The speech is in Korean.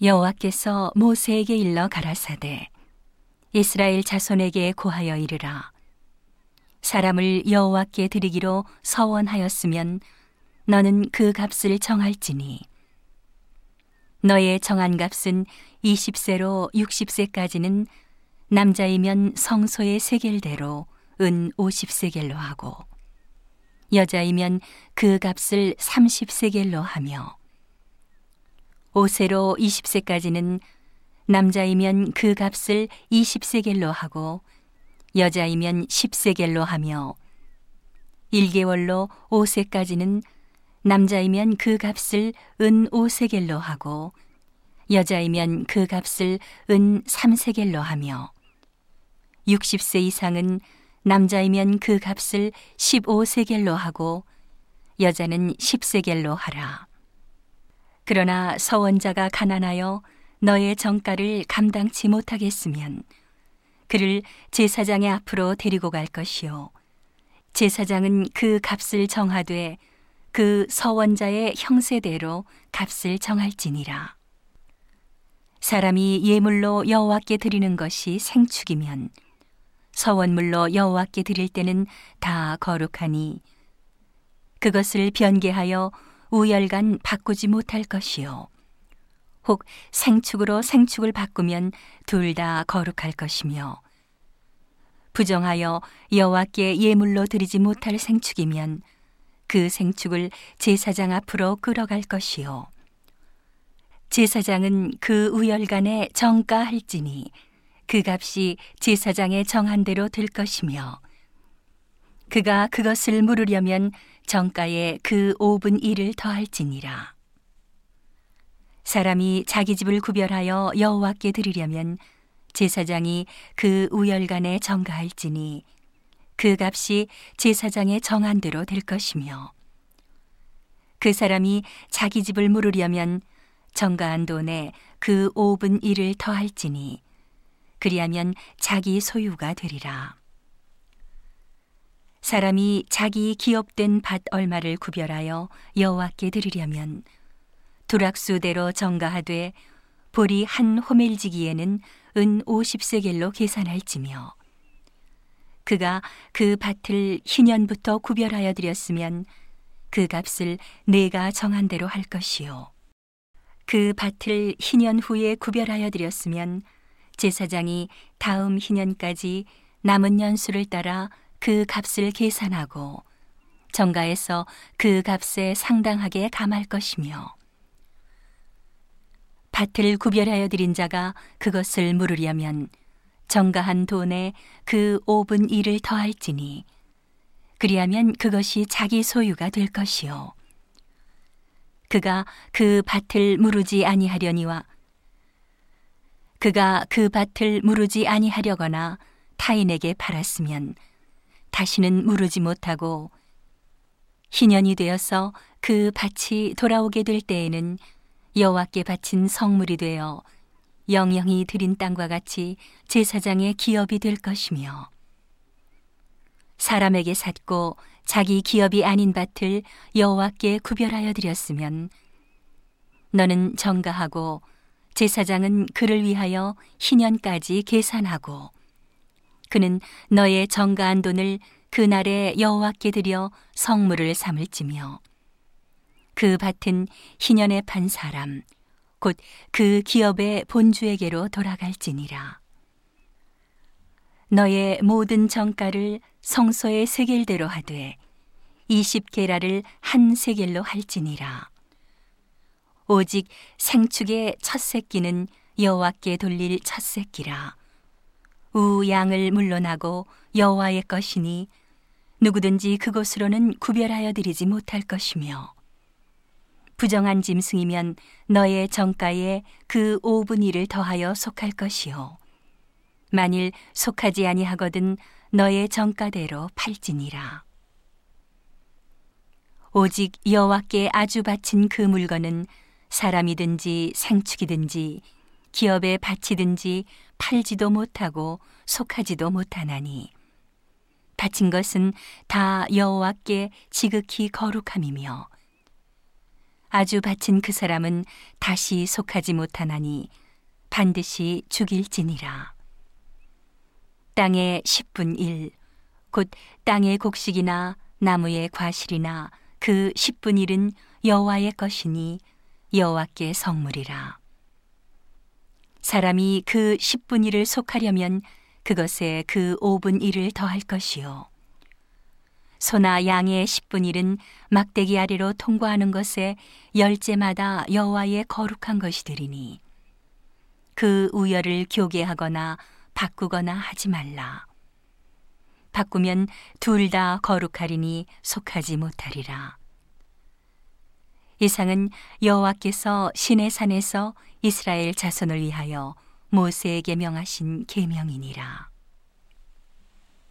여호와께서 모세에게 일러 가라사대 이스라엘 자손에게 고하여 이르라. 사람을 여호와께 드리기로 서원하였으면 너는 그 값을 정할지니. 너의 정한 값은 20세로 60세까지는 남자이면 성소의 세겔대로 은 50세겔로 하고 여자이면 그 값을 30세겔로 하며 5세로 20세까지는 남자이면 그 값을 20세겔로 하고 여자이면 10세겔로 하며 1개월로 5세까지는 남자이면 그 값을 은 5세겔로 하고 여자이면 그 값을 은 3세겔로 하며 60세 이상은 남자이면 그 값을 15세겔로 하고 여자는 10세겔로 하라. 그러나 서원자가 가난하여 너의 정가를 감당치 못하겠으면 그를 제사장의 앞으로 데리고 갈 것이요. 제사장은 그 값을 정하되 그 서원자의 형세대로 값을 정할지니라. 사람이 예물로 여호와께 드리는 것이 생축이면 서원물로 여호와께 드릴 때는 다 거룩하니 그것을 변개하여 우열간 바꾸지 못할 것이요 혹 생축으로 생축을 바꾸면 둘 다 거룩할 것이며 부정하여 여호와께 예물로 드리지 못할 생축이면 그 생축을 제사장 앞으로 끌어갈 것이요 제사장은 그 우열간에 정가할지니 그 값이 제사장의 정한 대로 될 것이며 그가 그것을 물으려면 정가에 그 5분 1을 더할지니라. 사람이 자기 집을 구별하여 여호와께 드리려면 제사장이 그 우열간에 정가할지니 그 값이 제사장의 정한 대로 될 것이며 그 사람이 자기 집을 물으려면 정가한 돈에 그 5분 1을 더할지니 그리하면 자기 소유가 되리라. 사람이 자기 기업된 밭 얼마를 구별하여 여호와께 드리려면 두락수대로 정가하되 보리 한 호멜지기에는 은 50세겔로 계산할지며 그가 그 밭을 희년부터 구별하여 드렸으면 그 값을 내가 정한 대로 할 것이요. 그 밭을 희년 후에 구별하여 드렸으면 제사장이 다음 희년까지 남은 연수를 따라 그 값을 계산하고 정가에서 그 값에 상당하게 감할 것이며 밭을 구별하여 드린 자가 그것을 물으려면 정가한 돈에 그 5분 1을 더할지니 그리하면 그것이 자기 소유가 될 것이요. 그가 그 밭을 무르지 아니하려니와 그가 그 밭을 무르지 아니하려거나 타인에게 팔았으면 다시는 무르지 못하고 희년이 되어서 그 밭이 돌아오게 될 때에는 여호와께 바친 성물이 되어 영영이 드린 땅과 같이 제사장의 기업이 될 것이며 사람에게 샀고 자기 기업이 아닌 밭을 여호와께 구별하여 드렸으면 너는 정가하고 제사장은 그를 위하여 희년까지 계산하고 그는 너의 정가한 돈을 그날에 여호와께 드려 성물을 삼을지며 그 밭은 희년에 판 사람 곧 그 기업의 본주에게로 돌아갈지니라. 너의 모든 정가를 성소의 세겔대로 하되 이십 게라를 한 세겔로 할지니라. 오직 생축의 첫 새끼는 여호와께 돌릴 첫 새끼라. 우 양을 물러나고 여호와의 것이니 누구든지 그곳으로는 구별하여 드리지 못할 것이며 부정한 짐승이면 너의 정가에 그 5분 1을 더하여 속할 것이요 만일 속하지 아니하거든 너의 정가대로 팔지니라. 오직 여호와께 아주 바친 그 물건은 사람이든지 생축이든지 기업에 바치든지 팔지도 못하고 속하지도 못하나니 바친 것은 다 여호와께 지극히 거룩함이며 아주 바친 그 사람은 다시 속하지 못하나니 반드시 죽일지니라. 땅의 10분 1, 곧 땅의 곡식이나 나무의 과실이나 그 10분 1은 여호와의 것이니 여호와께 성물이라. 사람이 그 10분 1을 속하려면 그것에 그 5분 1을 더할 것이요. 소나 양의 10분 1은 막대기 아래로 통과하는 것에 열째마다 여호와의 거룩한 것이되리니 그 우열을 교개하거나 바꾸거나 하지 말라. 바꾸면 둘 다 거룩하리니 속하지 못하리라. 이상은 여호와께서 시내 산에서 이스라엘 자손을 위하여 모세에게 명하신 계명이니라.